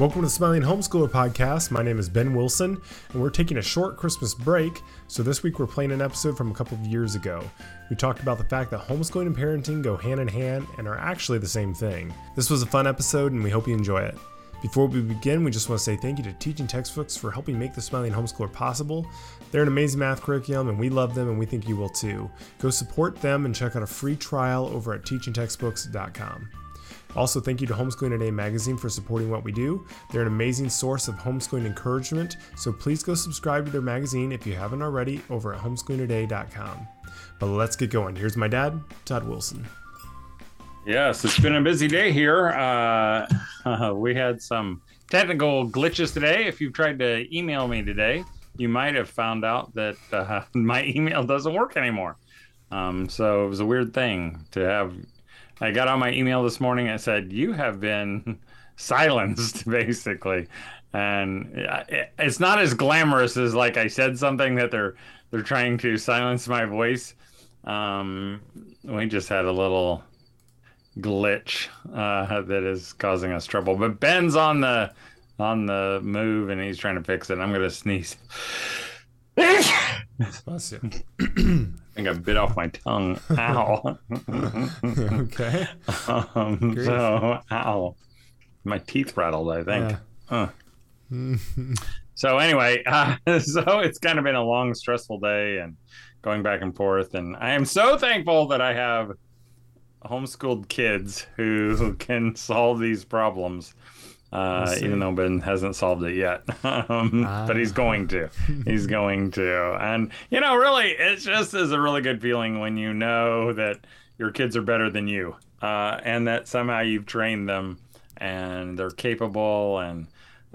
Welcome to the Smiling Homeschooler podcast. My name is Ben Wilson, and we're taking a short Christmas break. So this week we're playing an episode from a couple of years ago. We talked about the fact that homeschooling and parenting go hand in hand and are actually the same thing. This was a fun episode, and we hope you enjoy it. Before we begin, we just want to say thank you to Teaching Textbooks for helping make the Smiling Homeschooler possible. They're an amazing math curriculum, and we love them, and we think you will too. Go support them and check out a free trial over at teachingtextbooks.com. Also, thank you to Homeschooling Today magazine for supporting what we do. They're an amazing source of homeschooling encouragement, so please go subscribe to their magazine if you haven't already over at homeschoolingtoday.com. But let's get going. Here's my dad, Todd Wilson. Yes, it's been a busy day here. Uh, uh, we had some technical glitches today. If you've tried to email me today, you might have found out that uh, my email doesn't work anymore. Um, so it was a weird thing to have I got on my email this morning and said, You have been silenced, basically. And it's not as glamorous as like I said something that they're they're trying to silence my voice. Um, we just had a little glitch uh, that is causing us trouble. But Ben's on the on the move and he's trying to fix it. I'm gonna sneeze. Bless you. think I bit off my tongue. Ow. okay. Um, so, ow. My teeth rattled, I think. Yeah. Huh. so, anyway, uh, so it's kind of been a long, stressful day and going back and forth. And I am so thankful that I have homeschooled kids who can solve these problems uh, even though Ben hasn't solved it yet. um, ah. But he's going to. He's going to. And, you know, really, it just is a really good feeling when you know that your kids are better than you uh, and that somehow you've trained them and they're capable and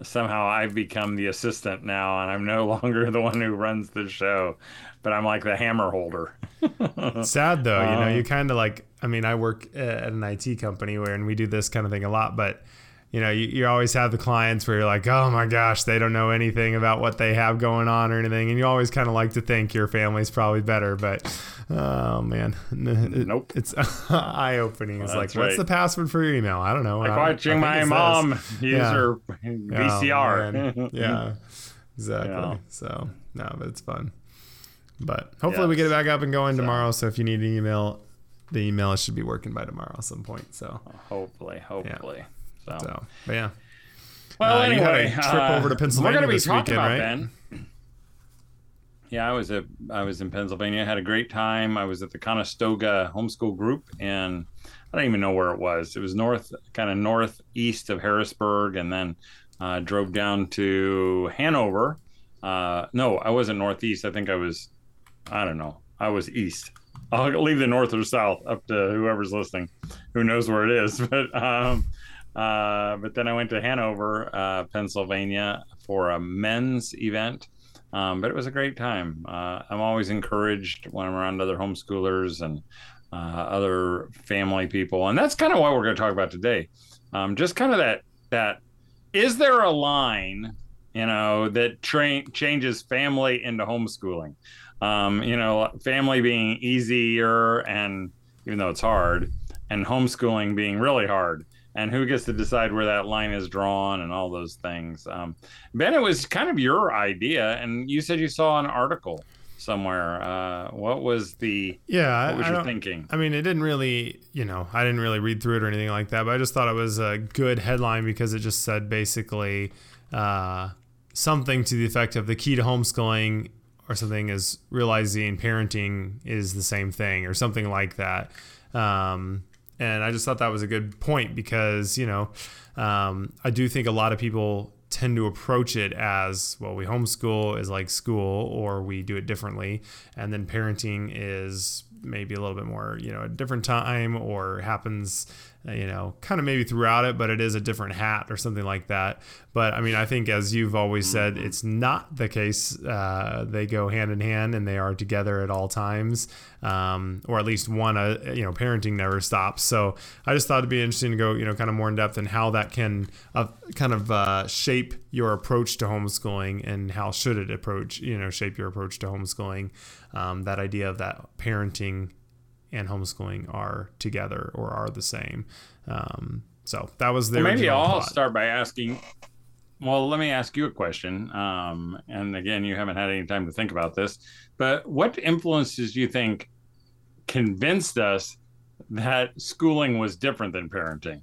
somehow I've become the assistant now and I'm no longer the one who runs the show, but I'm like the hammer holder. Sad though, you know, you uh, kind of like, I mean, I work at an IT company where, and we do this kind of thing a lot, but you know, you, you always have the clients where you're like, oh my gosh, they don't know anything about what they have going on or anything. And you always kind of like to think your family's probably better, but oh man, nope. It's eye opening. It's like, what's the password for your email? I don't know. Like watching my mom this. use yeah. her VCR. Oh, yeah, exactly. Yeah. So, no, but it's fun. But hopefully we get it back up and going so. tomorrow. So if you need an email, the email should be working by tomorrow at some point. So hopefully, hopefully. Yeah. So, so yeah. Well, uh, anyway, trip uh, over to Pennsylvania we're going to be talking weekend, about right? Ben. Yeah, I was at I was in Pennsylvania. I had a great time. I was at the Conestoga Homeschool Group, and I don't even know where it was. It was north, kind of northeast of Harrisburg, and then uh, drove down to Hanover. Uh, no, I wasn't northeast. I think I was, I don't know. I was east. I'll leave the north or south up to whoever's listening, who knows where it is. But um, uh, but then I went to Hanover, uh, Pennsylvania for a men's event. Um, but it was a great time. Uh, I'm always encouraged when I'm around other homeschoolers and uh, other family people. And that's kind of what we're going to talk about today. Um, just kind of that, that is there a line, you know, that tra- changes family into homeschooling? Um, you know, family being easier and even though it's hard, and homeschooling being really hard and who gets to decide where that line is drawn and all those things. Um, ben, it was kind of your idea, and you said you saw an article somewhere. Uh, what was the yeah? What was I, your thinking? I mean, it didn't really, you know, I didn't really read through it or anything like that, but I just thought it was a good headline because it just said basically uh, something to the effect of the key to homeschooling or something is realizing parenting is the same thing or something like that. Um, and I just thought that was a good point because, you know, um, I do think a lot of people tend to approach it as well, we homeschool is like school or we do it differently. And then parenting is maybe a little bit more, you know, a different time or happens you know, kind of maybe throughout it, but it is a different hat or something like that. But I mean, I think as you've always said, mm-hmm. it's not the case. Uh, they go hand in hand and they are together at all times, um, or at least one, uh, you know, parenting never stops. So I just thought it'd be interesting to go, you know, kind of more in depth and how that can uh, kind of uh, shape your approach to homeschooling and how should it approach, you know, shape your approach to homeschooling. Um, that idea of that parenting and homeschooling are together or are the same. Um, so that was their. Well, maybe I'll thought. start by asking well, let me ask you a question. Um, and again, you haven't had any time to think about this, but what influences do you think convinced us that schooling was different than parenting?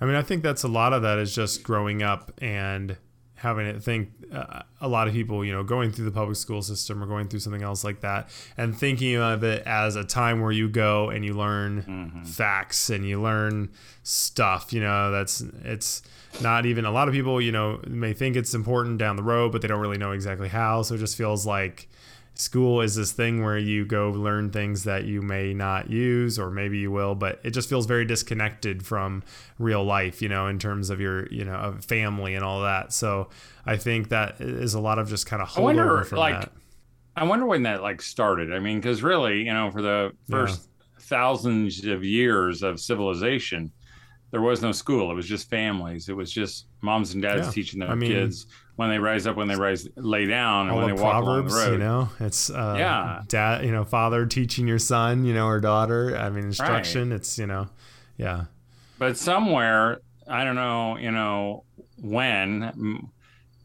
I mean, I think that's a lot of that is just growing up and having to think uh, a lot of people, you know, going through the public school system or going through something else like that and thinking of it as a time where you go and you learn mm-hmm. facts and you learn stuff, you know, that's it's not even a lot of people, you know, may think it's important down the road, but they don't really know exactly how. So it just feels like school is this thing where you go learn things that you may not use or maybe you will but it just feels very disconnected from real life you know in terms of your you know of family and all that. So i think that is a lot of just kind of holdover I wonder, from like, that. I wonder when that like started. I mean because really you know for the first yeah. thousands of years of civilization there was no school. It was just families. It was just moms and dads yeah. teaching their I mean, kids when they rise up, when they rise, lay down, and when they walk Proverbs, along the road. You know, it's uh, yeah, dad, you know, father teaching your son, you know, or daughter. I mean, instruction. Right. It's you know, yeah. But somewhere, I don't know, you know, when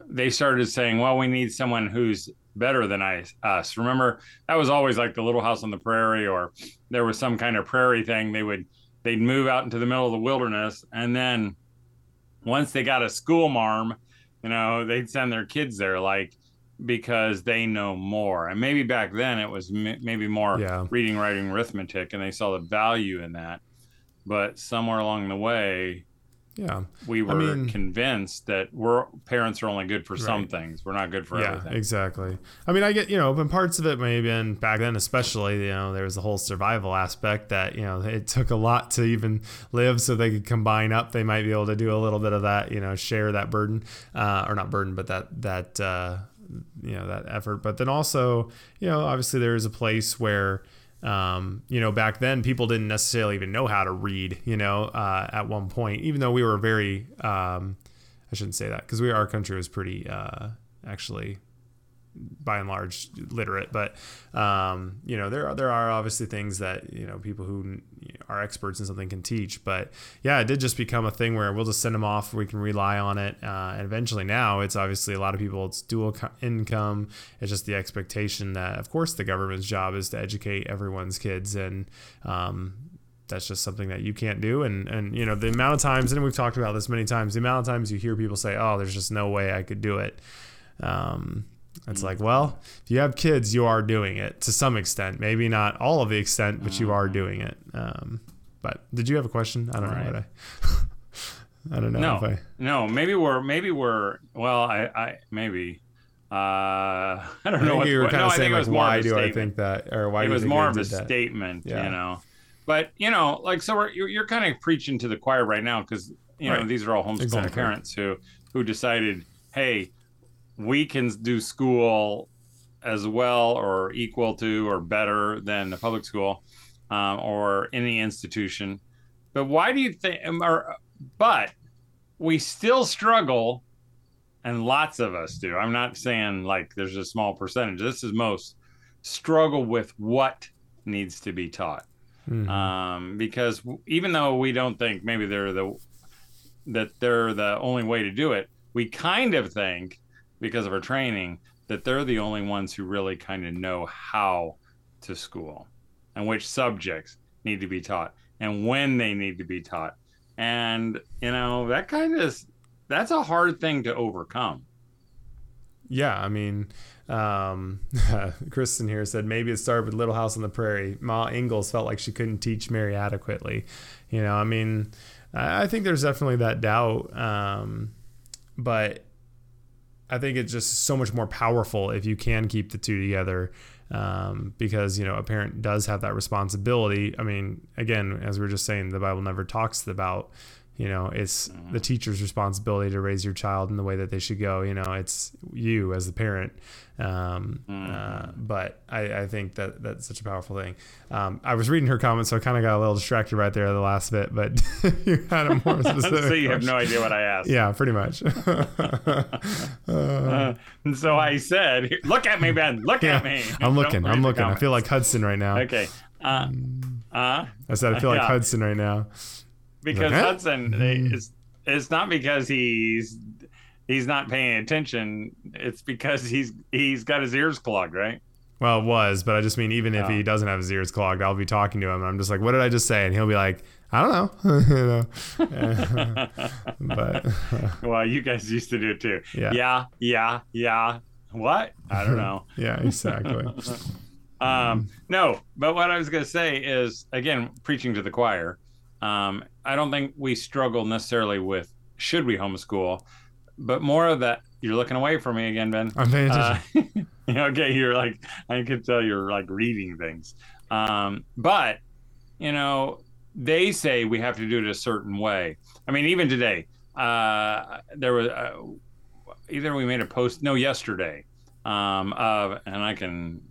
they started saying, well, we need someone who's better than I, us. Remember, that was always like the Little House on the Prairie, or there was some kind of prairie thing. They would they'd move out into the middle of the wilderness, and then once they got a school marm you know, they'd send their kids there like because they know more. And maybe back then it was m- maybe more yeah. reading, writing, arithmetic, and they saw the value in that. But somewhere along the way, yeah. We were I mean, convinced that we're parents are only good for right. some things. We're not good for yeah, everything. exactly. I mean i get you know but parts of it may have been back then especially you know there was the whole survival aspect that you know it took a lot to even live so they could combine up. They might be able to do a little bit of that you know share that burden uh, or not burden but that that uh, you know that effort. But then also you know obviously there is a place where um, you know, back then people didn't necessarily even know how to read, you know, uh, at one point, even though we were very, um, I shouldn't say that because we, our country was pretty, uh, actually by and large literate, but um, you know there are, there are obviously things that you know people who are experts in something can teach. But yeah, it did just become a thing where we'll just send them off. We can rely on it, uh, and eventually now it's obviously a lot of people. It's dual co- income. It's just the expectation that of course the government's job is to educate everyone's kids and. Um, that's just something that you can't do and and you know the amount of times and we've talked about this many times the amount of times you hear people say oh there's just no way i could do it um, it's like, well, if you have kids, you are doing it to some extent. Maybe not all of the extent, but you are mm-hmm. doing it. Um, but did you have a question? I don't right. know what I. I don't know. No, I, no. Maybe we're maybe we're well. I I maybe. Uh, I don't I know. What, you were kind no, of saying like, why do I think that, or why? It was more of a that? statement, yeah. you know. But you know, like, so we're, you're, you're kind of preaching to the choir right now because you know right. these are all homeschooling exactly. parents who who decided, hey, we can do school as well or equal to or better than the public school um, or any institution. But why do you think? Um, or, but we still struggle, and lots of us do. I'm not saying like there's a small percentage. This is most struggle with what needs to be taught. Mm-hmm. Um, because even though we don't think maybe they're the that they're the only way to do it, we kind of think because of our training that they're the only ones who really kind of know how to school and which subjects need to be taught and when they need to be taught. And, you know, that kind of that's a hard thing to overcome. Yeah, I mean, um, Kristen here said maybe it started with Little House on the Prairie. Ma Ingalls felt like she couldn't teach Mary adequately. You know, I mean, I think there's definitely that doubt. Um, but I think it's just so much more powerful if you can keep the two together um, because you know a parent does have that responsibility. I mean, again, as we were just saying, the Bible never talks about you know it's mm-hmm. the teacher's responsibility to raise your child in the way that they should go. You know it's you as the parent. Um, uh, mm-hmm. uh, but I, I, think that that's such a powerful thing. Um, i was reading her comments so i kind of got a little distracted right there at the last bit but you had a more specific so you have no idea what i asked. Yeah pretty much. Uh, and so i said look at me ben. Look yeah, at me. I'm looking i'm looking. I feel like hudson right now. Okay. Uh, uh, i said i feel like hudson right now because Hudson mm-hmm. is it's not because he's he's not paying attention, it's because he's he's got his ears clogged, right? Well, it was, but I just mean even if Oh. he doesn't have his ears clogged, I'll be talking to him. And I'm just like, "What did I just say?" And he'll be like, "I don't know." but well, you guys used to do it too. Yeah. yeah, yeah, yeah. What? I don't know. yeah, exactly. Um, no, but what I was going to say is again, preaching to the choir. Um, I don't think we struggle necessarily with should we homeschool, but more of that. You're looking away from me again, Ben. I'm paying attention. Uh, okay, you're like I can tell you're like reading things. Um, but you know, they say we have to do it a certain way. I mean, even today, uh, there was uh, either we made a post no yesterday um, of, and I can,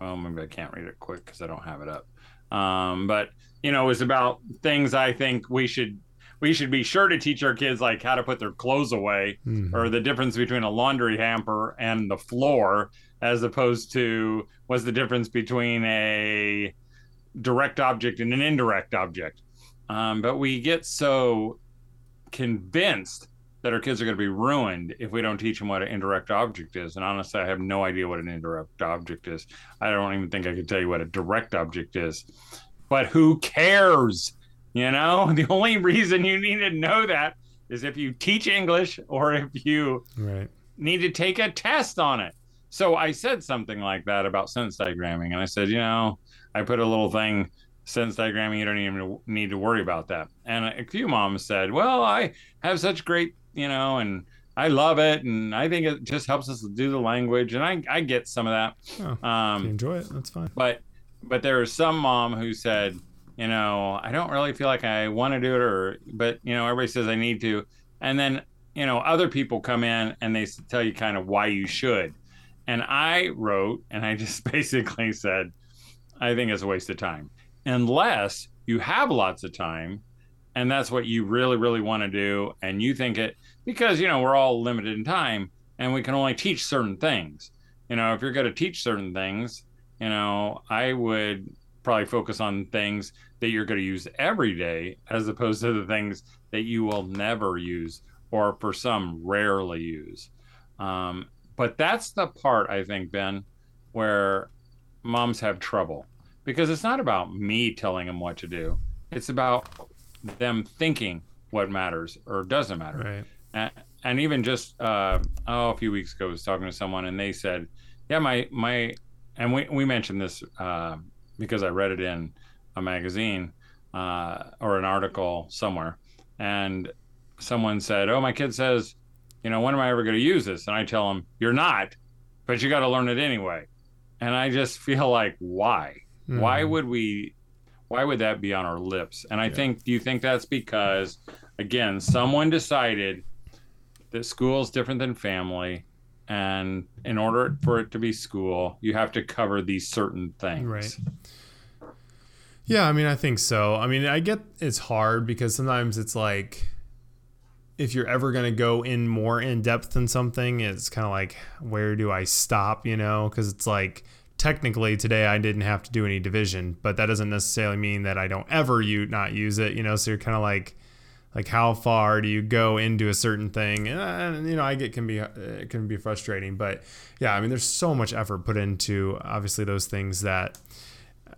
well, maybe I can't read it quick because I don't have it up. Um, but you know, it was about things I think we should we should be sure to teach our kids like how to put their clothes away Mhm. or the difference between a laundry hamper and the floor as opposed to what's the difference between a direct object and an indirect object? Um, but we get so convinced that our kids are going to be ruined if we don't teach them what an indirect object is. And honestly i have no idea what an indirect object is. I don't even think i could tell you what a direct object is but who cares you know the only reason you need to know that is if you teach English or if you Right. need to take a test on it. So I said something like that about sentence diagramming. And I said, you know, I put a little thing, sentence diagramming, you don't even need to worry about that. And a few moms said, well, I have such great, you know, and I love it. And I think it just helps us do the language. And I, I get some of that. Oh, Um, enjoy it, that's fine. but but there was some mom who said you know i don't really feel like i want to do it or but you know everybody says i need to. And then you know other people come in and they tell you kind of why you should. And i wrote and i just basically said i think it's a waste of time. Unless you have lots of time and that's what you really really want to do and you think it because you know we're all limited in time and we can only teach certain things. You know if you're going to teach certain things you know i would probably focus on things that you're going to use every day as opposed to the things that you will never use or for some rarely use. Um, but that's the part i think ben where moms have trouble because it's not about me telling them what to do. It's about them thinking what matters or doesn't matter. Right. and, and even just uh, oh a few weeks ago I was talking to someone and they said yeah my my and we, we mentioned this uh, because I read it in a magazine uh, or an article somewhere. And someone said oh my kid says you know when am I ever going to use this? And I tell them you're not but you got to learn it anyway. And I just feel like why? Why Mhm. would we why would that be on our lips? And i Yeah. think do you think that's because again someone decided that school is different than family and in order for it to be school you have to cover these certain things Right. Yeah, I mean, I think so. I mean, I get it's hard because sometimes it's like if you're ever going to go in more in depth in something, it's kind of like where do I stop, you know? Because it's like technically today I didn't have to do any division, but that doesn't necessarily mean that I don't ever you not use it, you know? So you're kind of like like how far do you go into a certain thing and, you know i get can be it can be frustrating but yeah i mean there's so much effort put into obviously those things that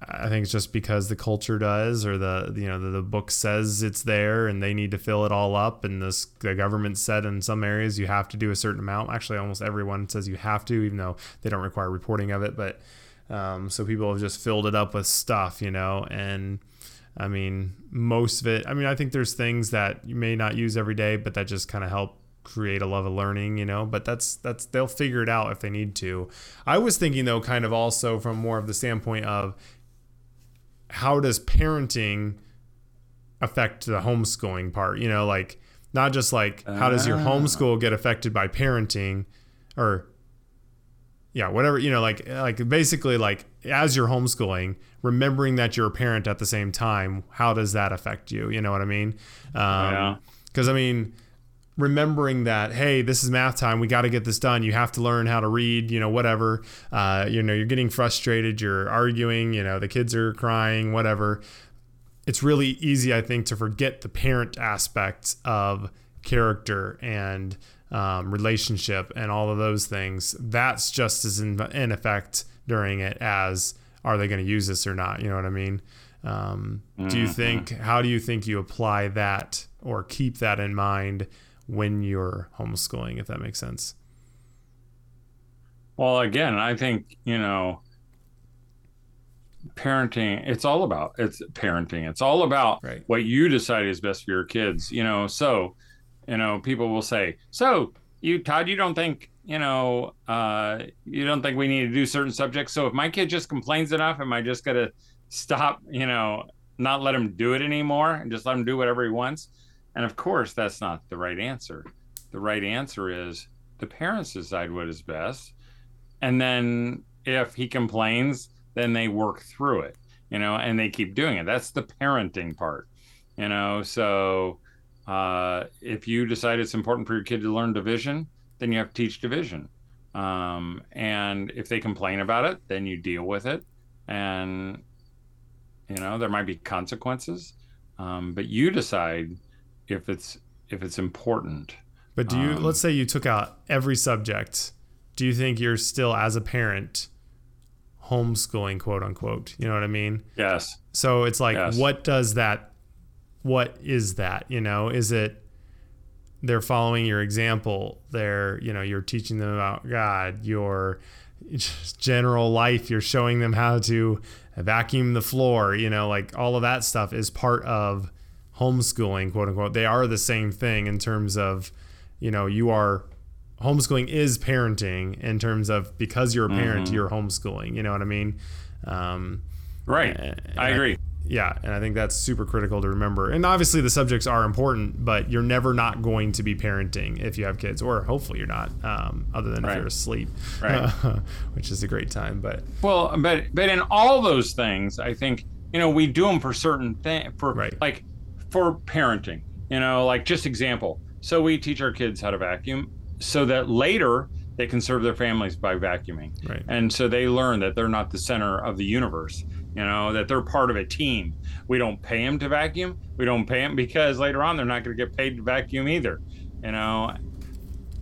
I think it's just because the culture does, or the you know the, the book says it's there, and they need to fill it all up. And this the government said in some areas you have to do a certain amount. Actually, almost everyone says you have to, even though they don't require reporting of it. But um, so people have just filled it up with stuff, you know. And I mean, most of it. I mean, I think there's things that you may not use every day, but that just kind of help create a love of learning, you know. But that's that's they'll figure it out if they need to. I was thinking though, kind of also from more of the standpoint of how does parenting affect the homeschooling part? You know, like not just like how does your Ah. homeschool get affected by parenting or yeah, whatever, you know, like like basically like as you're homeschooling, remembering that you're a parent at the same time, how does that affect you? You know what I mean? Um Yeah. cuz I mean remembering that hey this is math time we got to get this done you have to learn how to read you know whatever uh, you know you're getting frustrated you're arguing you know the kids are crying whatever it's really easy i think to forget the parent aspect of character and um, relationship and all of those things, that's just as in, in effect during it as are they going to use this or not? You know what I mean? Um, mm-hmm. Do you mm-hmm. think, how do you think you apply that or keep that in mind when you're homeschooling, if that makes sense? Well, again, I think, you know, parenting it's all about it's parenting it's all about right. what you decide is best for your kids you know so you know people will say so you todd you don't think you know uh, you don't think we need to do certain subjects so if my kid just complains enough am i just to stop you know not let him do it anymore and just let him do whatever he wants and of course that's not the right answer the right answer is the parents decide what is best and then if he complains then they work through it, you know, and they keep doing it. That's the parenting part, you know. So uh, if you decide it's important for your kid to learn division, then you have to teach division. Um, and if they complain about it, then you deal with it, and you know there might be consequences, um, but you decide if it's if it's important. But do you? Um, let's say you took out every subject. Do you think you're still, as a parent, homeschooling, quote unquote. You know what I mean? Yes. So it's like, yes. what does that, what is that? You know, is it they're following your example? They're, you know, you're teaching them about God, your general life, you're showing them how to vacuum the floor, you know, like all of that stuff is part of homeschooling, quote unquote. They are the same thing in terms of, you know, you are homeschooling is parenting in terms of because you're a parent, mm-hmm. you're homeschooling. You know what I mean? Um, right. I agree. Yeah, and I think that's super critical to remember. And obviously, the subjects are important, but you're never not going to be parenting if you have kids, or hopefully you're not, um, other than right. if you're asleep, right. which is a great time. But well, but but in all those things, I think you know we do them for certain things, for right. like for parenting. You know, like just example. So we teach our kids how to vacuum so that later they can serve their families by vacuuming. Right. And so they learn that they're not the center of the universe, you know, that they're part of a team. We don't pay them to vacuum. We don't pay them because later on they're not going to get paid to vacuum either. You know,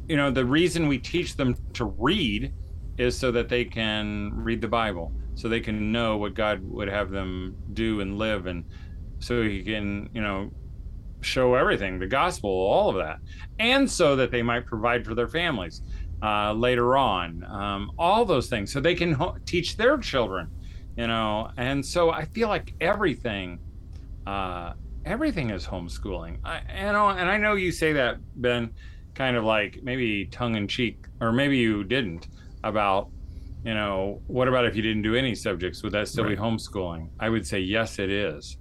you know, the reason we teach them to read is so that they can read the Bible, so they can know what God would have them do and live and so he can, you know, show everything, the gospel, all of that, and so that they might provide for their families uh, later on, um, all those things, so they can ho- teach their children, you know. And so I feel like everything, uh, everything is homeschooling. I, you know, and I know you say that, Ben, kind of like maybe tongue in cheek, or maybe you didn't about you know, what about if you didn't do any subjects? Would that still right. be homeschooling? I would say yes, it is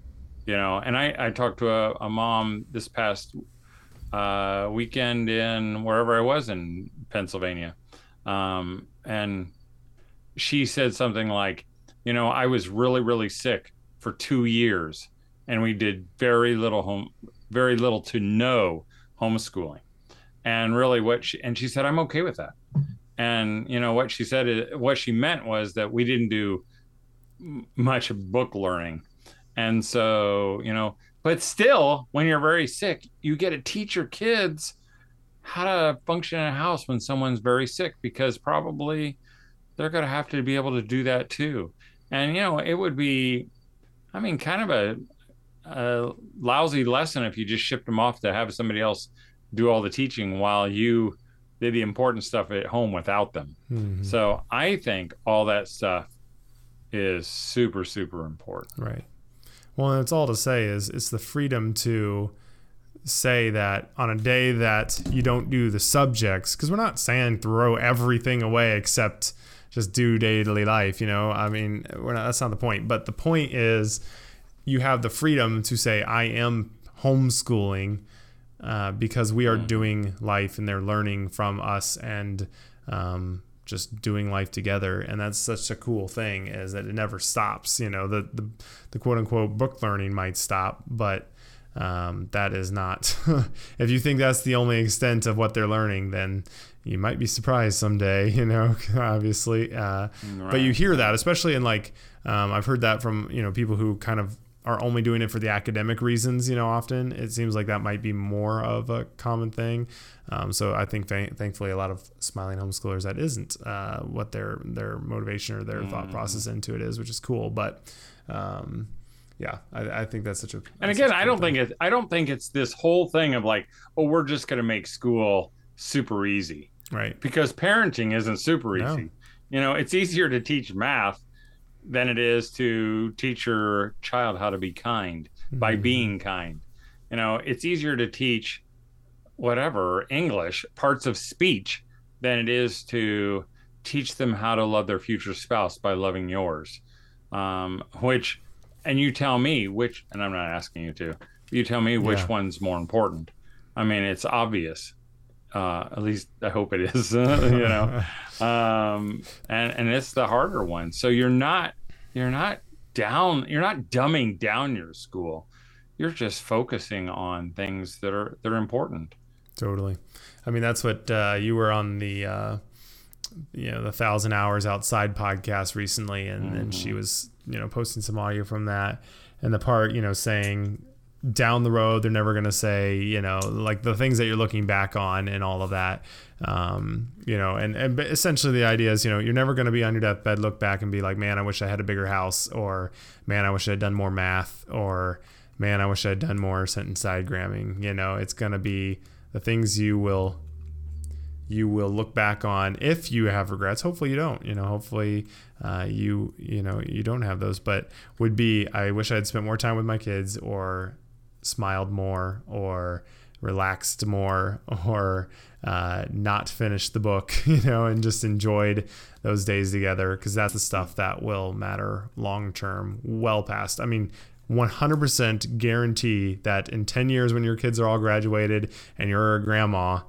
you know and i i talked to a, a mom this past uh, weekend in wherever i was in pennsylvania um, and she said something like you know i was really really sick for two years and we did very little home very little to no homeschooling. And really what she and she said i'm okay with that. And you know what she said is, what she meant was that we didn't do much book learning. And so, you know, but still, when you're very sick, you get to teach your kids how to function in a house when someone's very sick because probably they're going to have to be able to do that too. And, you know, it would be, I mean, kind of a, a lousy lesson if you just shipped them off to have somebody else do all the teaching while you did the important stuff at home without them. Mm-hmm. So I think all that stuff is super, super important. Right. Well, it's all to say is it's the freedom to say that on a day that you don't do the subjects, because we're not saying throw everything away except just do daily life. You know, I mean, we're not, that's not the point. But the point is, you have the freedom to say, I am homeschooling uh, because we are mm. doing life and they're learning from us and um, just doing life together and that's such a cool thing is that it never stops you know the the, the quote unquote book learning might stop but um, that is not if you think that's the only extent of what they're learning then you might be surprised someday you know obviously uh, right. but you hear that especially in like um, i've heard that from you know people who kind of are only doing it for the academic reasons. You know, often it seems like that might be more of a common thing. Um, so I think th- thankfully a lot of smiling homeschoolers that isn't uh, what their their motivation or their mm. thought process into it is, which is cool. But um, yeah, I, I, think that's such a. And again, I don't thing. think it. I don't think it's this whole thing of like, oh, we're just going to make school super easy, right? Because parenting isn't super easy. No. You know, it's easier to teach math than it is to teach your child how to be kind mm-hmm. by being kind. You know, it's easier to teach whatever English parts of speech than it is to teach them how to love their future spouse by loving yours. Um, which, and you tell me which, and I'm not asking you to, you tell me which yeah. one's more important. I mean, it's obvious. Uh, at least I hope it is, you know, um, and, and it's the harder one. So you're not, you're not down, you're not dumbing down your school. You're just focusing on things that are, that are important. Totally. I mean, that's what uh, you were on the, uh, you know, the thousand hours outside podcast recently, and, mm-hmm. and she was, you know, posting some audio from that, and the part, you know, saying down the road they're never going to say you know like the things that you're looking back on and all of that. Um, you know and, and essentially the idea is you know you're never going to be on your deathbed look back and be like man i wish i had a bigger house or man i wish i had done more math or man i wish i had done more sentence diagramming. You know it's going to be the things you will you will look back on if you have regrets. Hopefully you don't you know hopefully uh, you you know you don't have those but would be i wish i had spent more time with my kids or smiled more or relaxed more or uh, not finished the book you know and just enjoyed those days together because that's the stuff that will matter long term well past. I mean 100% guarantee that in 10 years when your kids are all graduated and you're a grandma,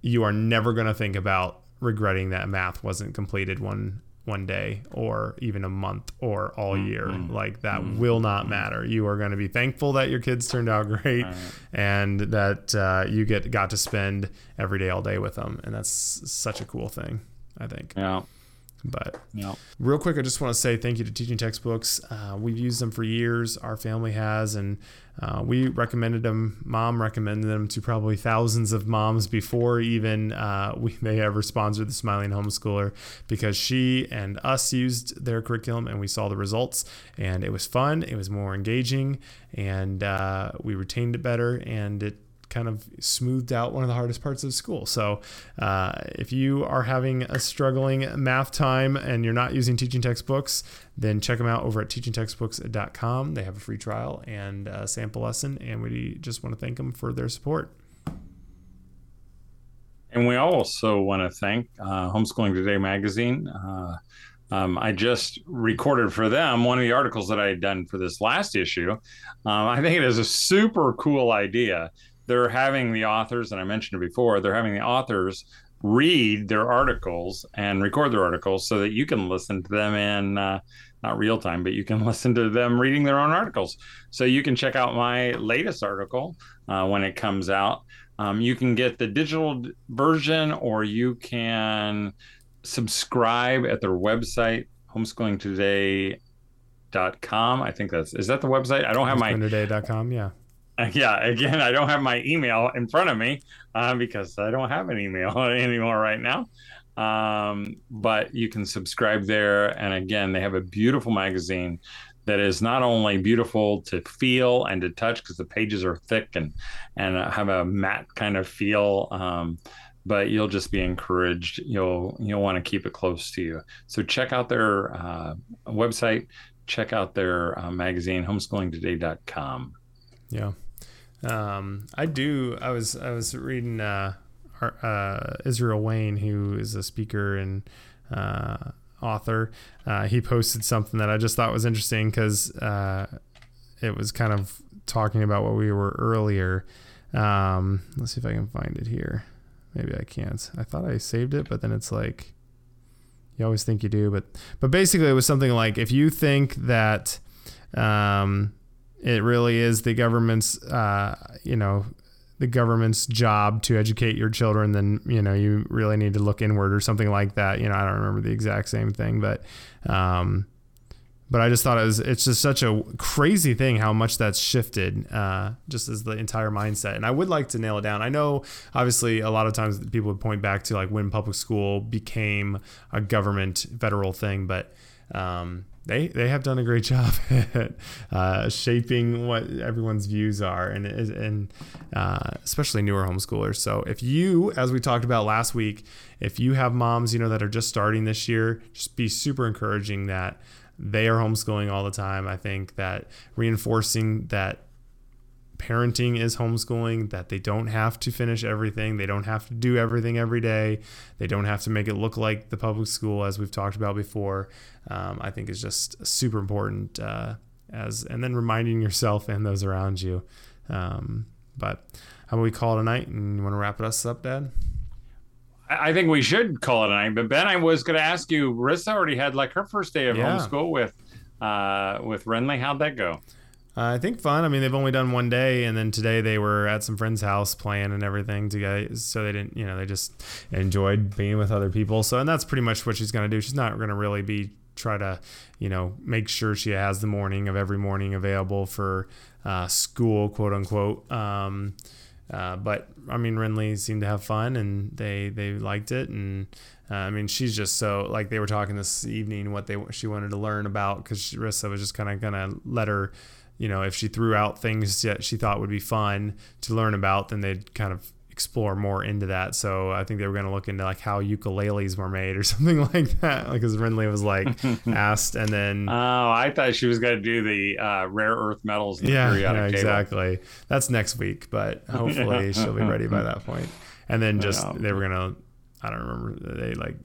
you are never going to think about regretting that math wasn't completed one one day or even a month or all mm, year. Mm-hmm. like that mm-hmm. will not matter. You are going to be thankful that your kids turned out great right. and that uh, you get got to spend every day all day with them. And that's such a cool thing i think. Yeah but yeah. real quick, I just want to say thank you to Teaching Textbooks. Uh, we've used them for years. Our family has, and uh, we recommended them. Mom recommended them to probably thousands of moms before even uh, we they ever sponsored the Smiling Homeschooler because she and us used their curriculum and we saw the results and it was fun. It was more engaging and uh, we retained it better and it kind of smoothed out one of the hardest parts of school. So, uh, if you are having a struggling math time and you're not using teaching textbooks, then check them out over at teachingtextbooks.com. They have a free trial and a sample lesson, and we just want to thank them for their support. And we also want to thank uh, Homeschooling Today magazine. Uh, um, I just recorded for them one of the articles that I had done for this last issue. Um, I think it is a super cool idea they're having the authors, and I mentioned it before, they're having the authors read their articles and record their articles so that you can listen to them in uh, not real time, but you can listen to them reading their own articles. So you can check out my latest article uh, when it comes out. Um, you can get the digital version or you can subscribe at their website, homeschoolingtoday.com. I think that's, is that the website? I don't have my. Homeschoolingtoday.com, yeah. yeah, again, I don't have my email in front of me uh, because I don't have an email anymore right now. Um, but you can subscribe there. And again, they have a beautiful magazine that is not only beautiful to feel and to touch because the pages are thick and and have a matte kind of feel. Um, but you'll just be encouraged. You'll you'll want to keep it close to you. So check out their uh, website. Check out their uh, magazine, homeschoolingtoday.com. Yeah. Um, I do. I was I was reading uh, uh, Israel Wayne, who is a speaker and uh, author. Uh, he posted something that I just thought was interesting because uh, it was kind of talking about what we were earlier. Um, let's see if I can find it here. Maybe I can't. I thought I saved it, but then it's like you always think you do. But but basically, it was something like if you think that um, it really is the government's, uh, you know, the government's job to educate your children, then you know you really need to look inward or something like that. You know, I don't remember the exact same thing, but um, but I just thought it was it's just such a crazy thing how much that's shifted uh, just as the entire mindset. And I would like to nail it down. I know obviously a lot of times people would point back to like when public school became a government federal thing, but um, they they have done a great job at uh, shaping what everyone's views are, and and uh, especially newer homeschoolers. So if you, as we talked about last week, if you have moms you know that are just starting this year, just be super encouraging that they are homeschooling all the time. I think that reinforcing that parenting is homeschooling, that they don't have to finish everything, they don't have to do everything every day, they don't have to make it look like the public school, as we've talked about before. Um, I think is just super important. Uh, as and then reminding yourself and those around you. Um, but how about we call it a night? And you want to wrap it us up, Dad? I think we should call it a night. But Ben, I was going to ask you. Rissa already had like her first day of Yeah. homeschool with uh, with Renly. How'd that go? Uh, I think fun. I mean, they've only done one day, and then today they were at some friend's house playing and everything together. So they didn't, you know, they just enjoyed being with other people. So, and that's pretty much what she's going to do. She's not going to really be try to, you know, make sure she has the morning of every morning available for uh, school, quote unquote. Um, uh, but I mean, Renly seemed to have fun, and they they liked it, and uh, I mean, she's just so like they were talking this evening what they she wanted to learn about because Rissa was just kind of gonna let her, you know, if she threw out things that she thought would be fun to learn about, then they'd kind of explore more into that. So I think they were going to look into like how ukuleles were made or something like that. Like, because Renly was like asked, and then Oh, I thought she was going to do the uh, rare earth metals. In the yeah, periodic yeah, table. exactly. That's next week, but hopefully she'll be ready by that point. And then just they were gonna, I don't remember. They like,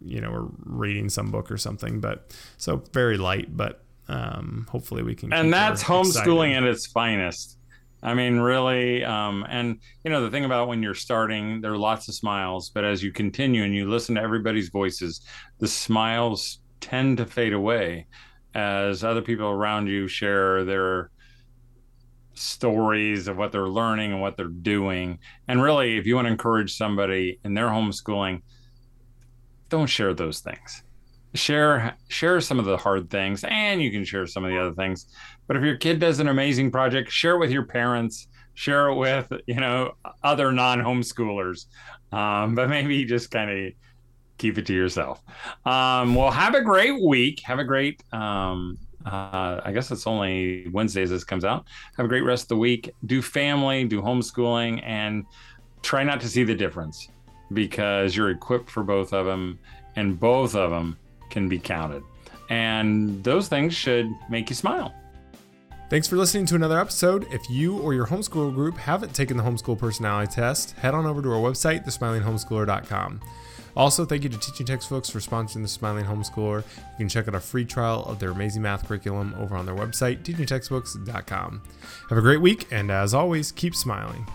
you know, were reading some book or something, but so very light, but um, hopefully we can. and that's homeschooling excited. at its finest. I mean, really, um, and you know the thing about when you're starting, there are lots of smiles, but as you continue and you listen to everybody's voices, the smiles tend to fade away as other people around you share their stories of what they're learning and what they're doing. And really, if you want to encourage somebody in their homeschooling, don't share those things. Share share some of the hard things, and you can share some of the other things. But if your kid does an amazing project, share it with your parents. Share it with you know other non-homeschoolers. Um, but maybe just kind of keep it to yourself. Um, well, have a great week. Have a great. Um, uh, I guess it's only Wednesdays this comes out. Have a great rest of the week. Do family, do homeschooling, and try not to see the difference because you're equipped for both of them, and both of them can be counted. And those things should make you smile. Thanks for listening to another episode. If you or your homeschool group haven't taken the homeschool personality test, head on over to our website, thesmilinghomeschooler.com. Also, thank you to Teaching Textbooks for sponsoring the Smiling Homeschooler. You can check out a free trial of their amazing math curriculum over on their website, teachingtextbooks.com. Have a great week, and as always, keep smiling.